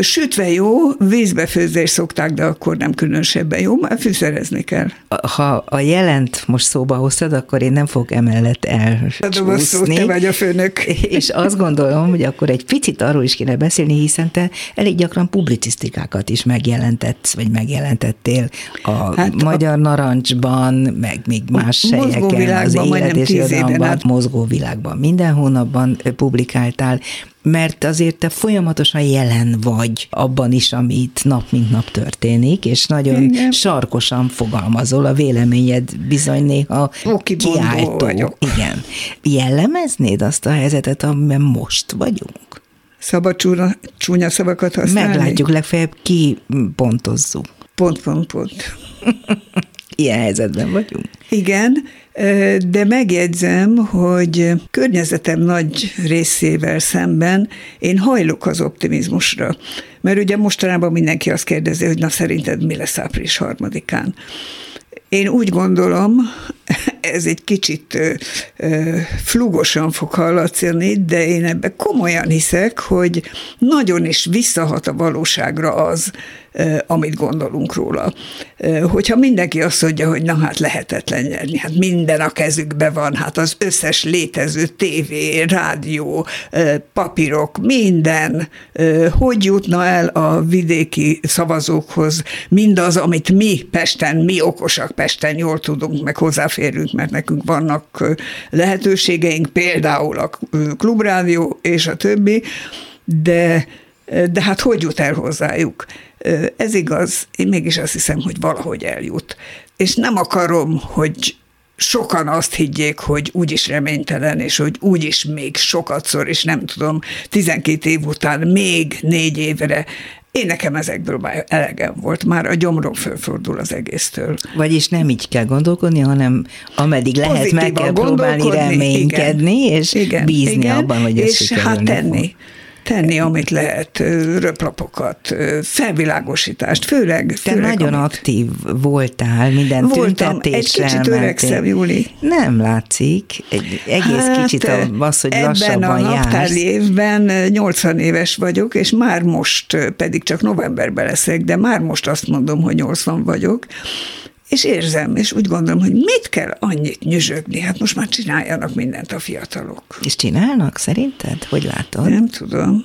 Sütve jó, vízbefőzés szokták, de akkor nem különösebben jó, már fűszerezni kell. Ha a jelent most szóba hoztad, akkor én nem fogok emellett elcsúszni. te vagy a főnök. És azt gondolom, hogy akkor egy picit arról is kéne beszélni, hiszen te elég gyakran publicisztikákat is megjelentetsz, vagy megjelentettél a hát Magyar a... Narancsban, meg még más helyeken, az élet és irodalomban, mozgóvilágban minden hónapban publikáltál mert azért te folyamatosan jelen vagy abban is, amit nap mint nap történik, és nagyon Igen. sarkosan fogalmazol, a véleményed bizony néha kiáltó. Vagyok. Igen. Jellemeznéd azt a helyzetet, amiben most vagyunk? Szabad csúnya, csúnya szavakat használni? Meglátjuk, legfeljebb kipontozzuk. Pont, pont, pont. Ilyen helyzetben vagyunk. Igen, de megjegyzem, hogy környezetem nagy részével szemben én hajlok az optimizmusra. Mert ugye mostanában mindenki azt kérdezi, hogy na szerinted mi lesz április harmadikán. Én úgy gondolom, ez egy kicsit flugosan fog hallatszani, de én ebbe komolyan hiszek, hogy nagyon is visszahat a valóságra az, amit gondolunk róla. Hogyha mindenki azt mondja, hogy na hát lehetetlen nyerni, hát minden a kezükbe van, hát az összes létező tévé, rádió, papírok, minden, hogy jutna el a vidéki szavazókhoz mindaz, amit mi Pesten, mi okosak Pesten jól tudunk, meg hozzáférünk, mert nekünk vannak lehetőségeink, például a klubrádió és a többi, de de hát hogy jut el hozzájuk? Ez igaz, én mégis azt hiszem, hogy valahogy eljut. És nem akarom, hogy sokan azt higgyék, hogy úgyis reménytelen, és hogy úgyis még sokatszor, és nem tudom, 12 év után még négy évre én nekem ezekből már elegem volt, már a gyomrom fölfordul az egésztől. Vagyis nem így kell gondolkodni, hanem ameddig lehet, Pozitívan meg kell próbálni reménykedni, igen, és igen, bízni igen, abban, hogy ez És hát tenni. Fog tenni, amit lehet, röplapokat, felvilágosítást, főleg. Te főleg, nagyon amit... aktív voltál, minden Voltam, egy kicsit öregszem, Júli. Nem látszik, egy egész hát, kicsit az, hogy ebben a naptári évben 80 éves vagyok, és már most, pedig csak novemberben leszek, de már most azt mondom, hogy 80 vagyok, és érzem, és úgy gondolom, hogy mit kell annyit nyüzsögni, hát most már csináljanak mindent a fiatalok. És csinálnak szerinted? Hogy látod? Nem tudom.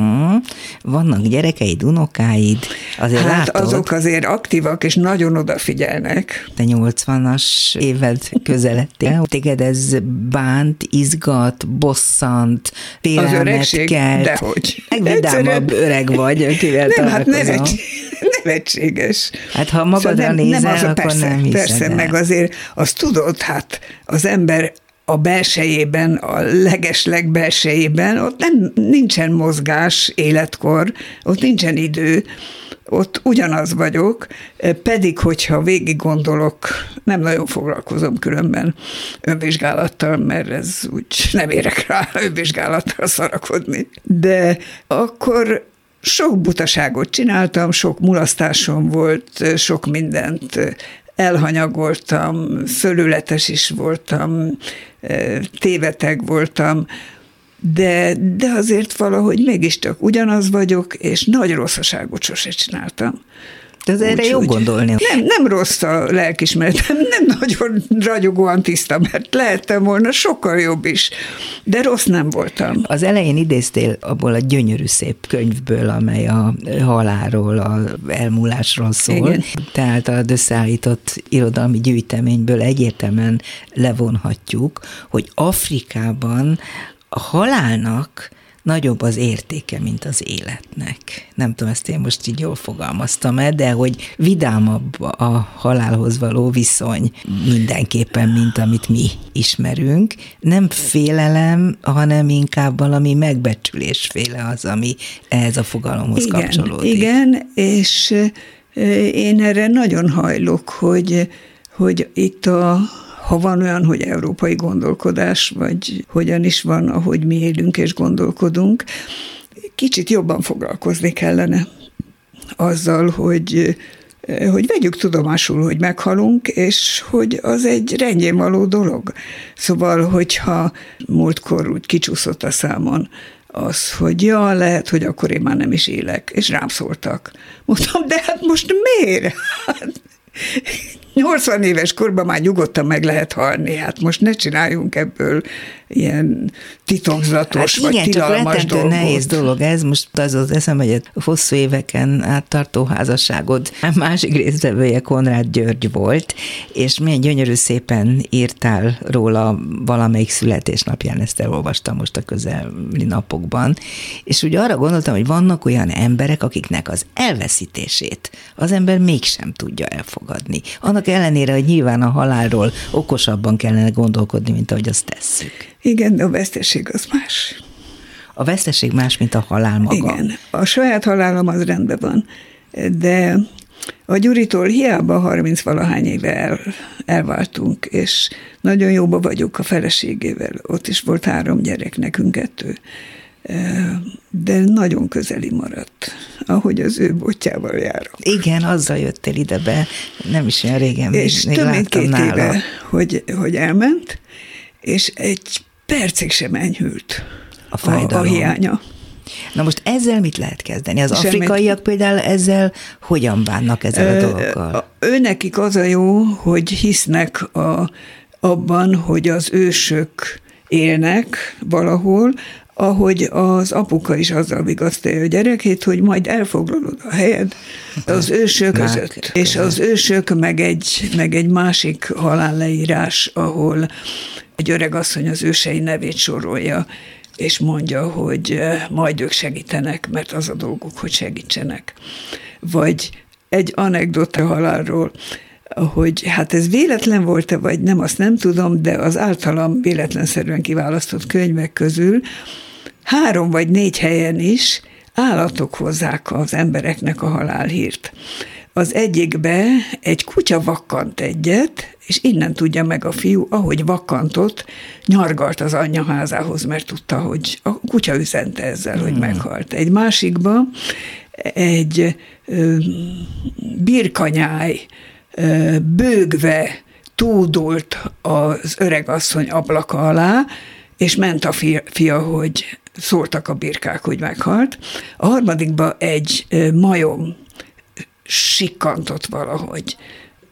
Mm, vannak gyerekeid, unokáid, azért hát látod. azok azért aktívak, és nagyon odafigyelnek. Te 80-as éved közelettél. Téged ez bánt, izgat, bosszant, félelmet Az öregség? kelt. Dehogy. Legvidámabb öreg vagy, akivel Nem, hát nevetség, nevetséges. Hát ha magadra szóval nem, nézel, nem az a, akkor persze, nem Persze, el. meg azért azt tudod, hát az ember a belsejében, a legesleg belsejében, ott nem, nincsen mozgás életkor, ott nincsen idő, ott ugyanaz vagyok, pedig, hogyha végig gondolok, nem nagyon foglalkozom különben önvizsgálattal, mert ez úgy nem érek rá önvizsgálattal szarakodni. De akkor sok butaságot csináltam, sok mulasztásom volt, sok mindent elhanyagoltam, fölületes is voltam, téveteg voltam, de, de azért valahogy mégiscsak ugyanaz vagyok, és nagy rosszaságot sose csináltam. De az erre jó gondolni. Nem, nem rossz a lelkismeretem, nem nagyon ragyogóan tiszta, mert lehettem volna sokkal jobb is, de rossz nem voltam. Az elején idéztél abból a gyönyörű szép könyvből, amely a haláról, a elmúlásról szól. Igen. Tehát a összeállított irodalmi gyűjteményből egyértelműen levonhatjuk, hogy Afrikában a halálnak nagyobb az értéke, mint az életnek. Nem tudom, ezt én most így jól fogalmaztam el, de hogy vidámabb a halálhoz való viszony mindenképpen, mint amit mi ismerünk. Nem félelem, hanem inkább valami megbecsülésféle az, ami ehhez a fogalomhoz igen, kapcsolódik. Igen, és én erre nagyon hajlok, hogy, hogy itt a ha van olyan, hogy európai gondolkodás, vagy hogyan is van, ahogy mi élünk és gondolkodunk, kicsit jobban foglalkozni kellene azzal, hogy hogy vegyük tudomásul, hogy meghalunk, és hogy az egy rendjén való dolog. Szóval, hogyha múltkor úgy kicsúszott a számon, az, hogy ja, lehet, hogy akkor én már nem is élek, és rám szóltak. Mondtam, de hát most miért? Hát 80 éves korban már nyugodtan meg lehet halni, hát most ne csináljunk ebből ilyen titokzatos hát igen, vagy tilalmas csak dolgot. nehéz dolog ez, most az az eszem, hogy a hosszú éveken áttartó házasságod a másik résztvevője Konrád György volt, és milyen gyönyörű szépen írtál róla valamelyik születésnapján, ezt elolvastam most a közeli napokban, és úgy arra gondoltam, hogy vannak olyan emberek, akiknek az elveszítését az ember mégsem tudja elfogadni. Annak ellenére, hogy nyilván a halálról okosabban kellene gondolkodni, mint ahogy azt tesszük. Igen, de a veszteség az más. A veszteség más, mint a halál maga. Igen, a saját halálom az rendben van, de a Gyuritól hiába 30 valahány éve el, elváltunk, és nagyon jóba vagyok a feleségével. Ott is volt három gyerek, nekünk kettő. De nagyon közeli maradt, ahogy az ő botjával járok. Igen, azzal jöttél ide be, nem is olyan régen. És még több mint két nála. éve, hogy, hogy elment, és egy percig sem enyhült a, fájdalom. a, a hiánya. Na most ezzel mit lehet kezdeni? Az Semmit. afrikaiak például ezzel hogyan bánnak ezzel a dolgokkal? Ő nekik az a jó, hogy hisznek a, abban, hogy az ősök élnek valahol, ahogy az apuka is azzal vigasztalja a gyerekét, hogy majd elfoglalod a helyed az ősök között. És az ősök meg egy, meg egy másik halálleírás, ahol egy öreg asszony az ősei nevét sorolja, és mondja, hogy eh, majd ők segítenek, mert az a dolguk, hogy segítsenek. Vagy egy anekdota halálról, hogy hát ez véletlen volt-e, vagy nem, azt nem tudom, de az általam véletlenszerűen kiválasztott könyvek közül három vagy négy helyen is állatok hozzák az embereknek a halálhírt. Az egyikbe egy kutya vakkant egyet, és innen tudja meg a fiú, ahogy vakkantott, nyargalt az anyja házához, mert tudta, hogy a kutya üzente ezzel, hmm. hogy meghalt. Egy másikba egy ö, birkanyáj bőgve túldult az öregasszony ablaka alá, és ment a fia, fia, hogy szóltak a birkák, hogy meghalt. A harmadikba egy majom sikkantott valahogy.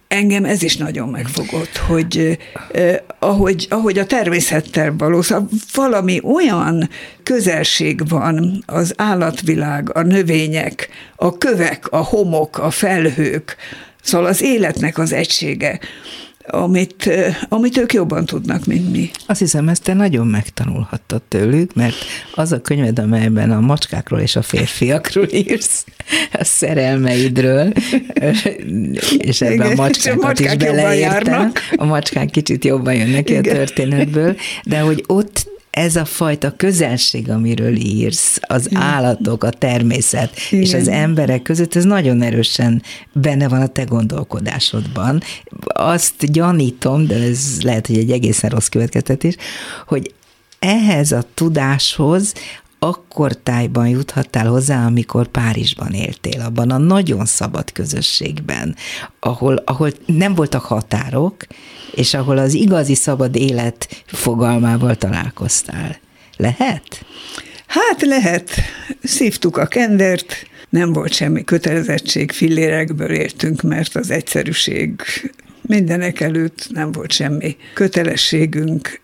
Engem ez is nagyon megfogott, hogy eh, ahogy, ahogy a természettel való, szóval valami olyan közelség van az állatvilág, a növények, a kövek, a homok, a felhők, szóval az életnek az egysége, amit, amit ők jobban tudnak, mint mi. Azt hiszem, ezt te nagyon megtanulhattad tőlük, mert az a könyved, amelyben a macskákról és a férfiakról írsz, a szerelmeidről, és ebben a macskákat is beleértem. A macskák kicsit jobban jönnek ki a történetből, de hogy ott ez a fajta közelség, amiről írsz, az Igen. állatok, a természet Igen. és az emberek között, ez nagyon erősen benne van a te gondolkodásodban. Azt gyanítom, de ez lehet, hogy egy egészen rossz következtetés, hogy ehhez a tudáshoz akkor tájban juthattál hozzá, amikor Párizsban éltél, abban a nagyon szabad közösségben, ahol, ahol nem voltak határok, és ahol az igazi szabad élet fogalmával találkoztál. Lehet? Hát lehet. Szívtuk a kendert, nem volt semmi kötelezettség, fillérekből értünk, mert az egyszerűség mindenek előtt nem volt semmi kötelességünk,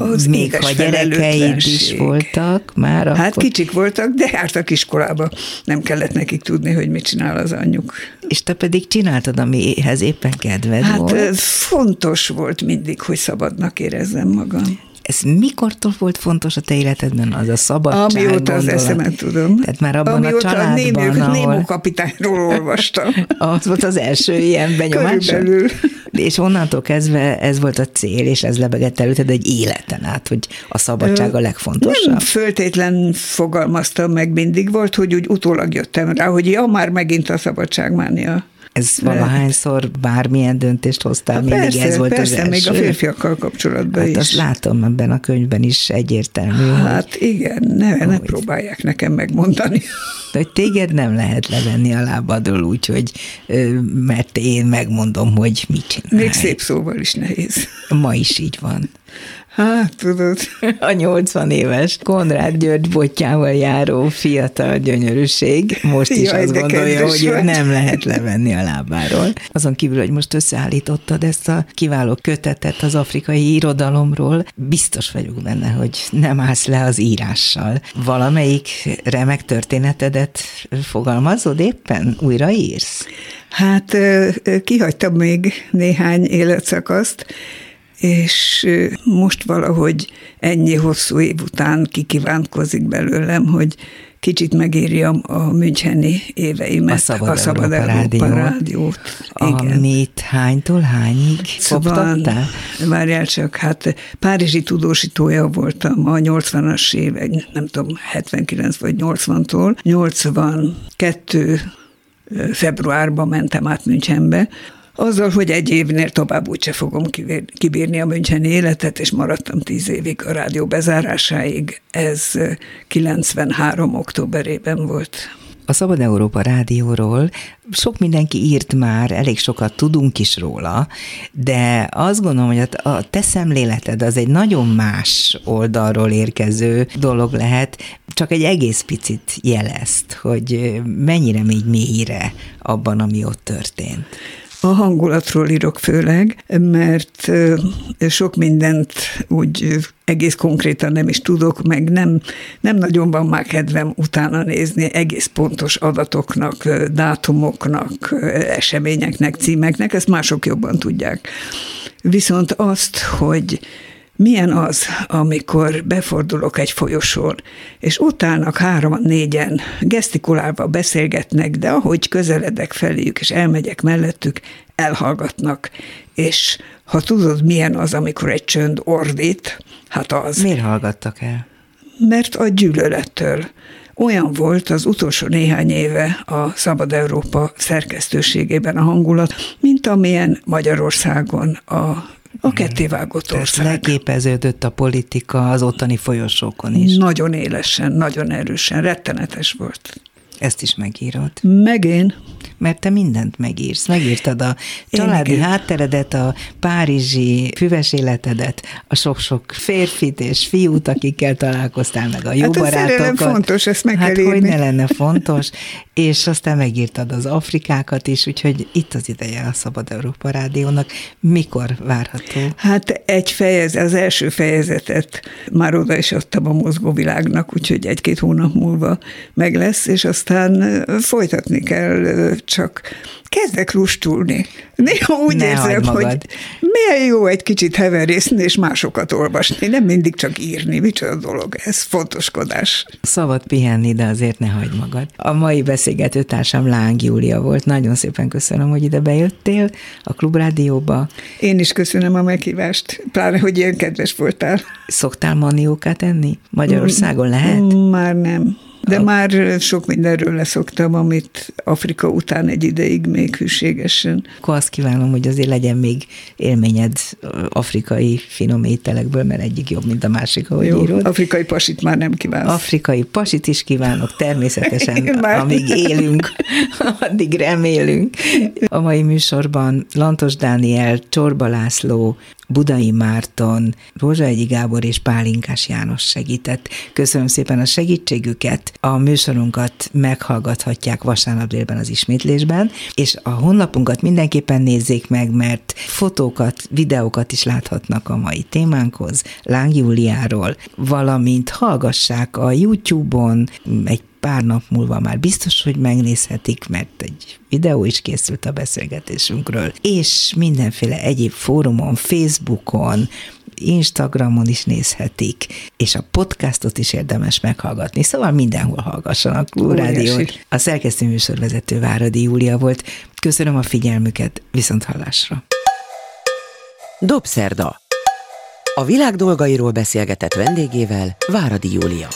az még ha gyerekeid is voltak már Hát akkor... kicsik voltak, de jártak iskolába. Nem kellett nekik tudni, hogy mit csinál az anyjuk. És te pedig csináltad, amihez éppen kedved hát volt? Hát fontos volt mindig, hogy szabadnak érezzem magam. Ez mikortól volt fontos a te életedben, az a szabadság Amióta gondolat? az eszemet tudom. Tehát már abban Amióta a családban, a Némó, ahol... Némó kapitányról olvastam. az volt az első ilyen benyomás. Körülbelül. És onnantól kezdve ez volt a cél, és ez lebegett előtted egy életen át, hogy a szabadság a legfontosabb? Nem föltétlen fogalmaztam meg, mindig volt, hogy úgy utólag jöttem rá, hogy ja, már megint a szabadságmánia. Ez valahányszor bármilyen döntést hoztál, mindig persze, ez volt persze, az első? még a férfiakkal kapcsolatban hát is. azt látom ebben a könyvben is egyértelmű. Hát hogy, igen, ne, ne próbálják nekem megmondani. De hogy téged nem lehet levenni a lábadról úgy, hogy mert én megmondom, hogy mit csinálj. Még szép szóval is nehéz. Ma is így van. Hát, tudod. A 80 éves Konrád György botjával járó fiatal gyönyörűség most is Jaj, azt gondolja, hogy ő nem lehet levenni a lábáról. Azon kívül, hogy most összeállítottad ezt a kiváló kötetet az afrikai irodalomról, biztos vagyok benne, hogy nem állsz le az írással. Valamelyik remek történetedet fogalmazod éppen? Újra írsz? Hát kihagytam még néhány életszakaszt, és most valahogy ennyi hosszú év után kikívánkozik belőlem, hogy kicsit megírjam a Müncheni éveimet, a Szabad, a Szabad Európa, Európa rádiót. rádiót. Igen. Amit hánytól hányig szóval, Várjál csak, hát Párizsi tudósítója voltam a 80-as évek, nem tudom, 79 vagy 80-tól. 82 februárban mentem át Münchenbe, azzal, hogy egy évnél tovább úgyse fogom kibírni a Müncheni életet, és maradtam tíz évig a rádió bezárásáig. Ez 93. októberében volt. A Szabad Európa Rádióról sok mindenki írt már, elég sokat tudunk is róla, de azt gondolom, hogy a te szemléleted az egy nagyon más oldalról érkező dolog lehet, csak egy egész picit jelezt, hogy mennyire még mélyre abban, ami ott történt. A hangulatról írok főleg, mert sok mindent úgy egész konkrétan nem is tudok, meg nem, nem nagyon van már kedvem utána nézni egész pontos adatoknak, dátumoknak, eseményeknek, címeknek, ezt mások jobban tudják. Viszont azt, hogy milyen az, amikor befordulok egy folyosón, és ott állnak hárman, négyen, gesztikulálva beszélgetnek, de ahogy közeledek feléjük, és elmegyek mellettük, elhallgatnak. És ha tudod, milyen az, amikor egy csönd ordít, hát az. Miért hallgattak el? Mert a gyűlölettől. Olyan volt az utolsó néhány éve a Szabad Európa szerkesztőségében a hangulat, mint amilyen Magyarországon a a kettévágott ország. leképeződött a politika az ottani folyosókon is. Nagyon élesen, nagyon erősen, rettenetes volt. Ezt is megírod. Meg én. Mert te mindent megírsz. Megírtad a családi Igen. hátteredet, a párizsi füves életedet, a sok-sok férfit és fiút, akikkel találkoztál, meg a jó hát barátokat. fontos, ezt meg hát kell írni. hogy ne lenne fontos. és aztán megírtad az Afrikákat is, úgyhogy itt az ideje a Szabad Európa Rádiónak. Mikor várható? Hát egy fejezet, az első fejezetet már oda is adtam a mozgóvilágnak, úgyhogy egy-két hónap múlva meg lesz, és aztán folytatni kell, csak kezdek lustulni. Néha úgy ne érzem, hogy milyen jó egy kicsit heverészni és másokat olvasni, nem mindig csak írni. Micsoda dolog ez, fontoskodás. Szabad pihenni, de azért ne hagyd magad. A mai beszélgető társam Láng Júlia volt. Nagyon szépen köszönöm, hogy ide bejöttél a Klubrádióba. Én is köszönöm a meghívást, pláne, hogy ilyen kedves voltál. Szoktál maniókát enni? Magyarországon lehet? Már nem. De már sok mindenről leszoktam, amit Afrika után egy ideig még hűségesen. Akkor azt kívánom, hogy azért legyen még élményed afrikai finom ételekből, mert egyik jobb, mint a másik, ahogy Jó, írod. afrikai pasit már nem kívánok. Afrikai pasit is kívánok, természetesen, már... amíg élünk, addig remélünk. A mai műsorban Lantos Dániel, Csorba László, Budai Márton, Egyi Gábor és Pálinkás János segített. Köszönöm szépen a segítségüket. A műsorunkat meghallgathatják vasárnap délben az ismétlésben, és a honlapunkat mindenképpen nézzék meg, mert fotókat, videókat is láthatnak a mai témánkhoz, Láng Júliáról, valamint hallgassák a YouTube-on egy pár nap múlva már biztos, hogy megnézhetik, mert egy videó is készült a beszélgetésünkről, és mindenféle egyéb fórumon, Facebookon, Instagramon is nézhetik, és a podcastot is érdemes meghallgatni, szóval mindenhol hallgassanak Rádiót. A szerkesztő műsorvezető Váradi Júlia volt. Köszönöm a figyelmüket, viszont hallásra. Dobszerda. A világ dolgairól beszélgetett vendégével Váradi Júlia.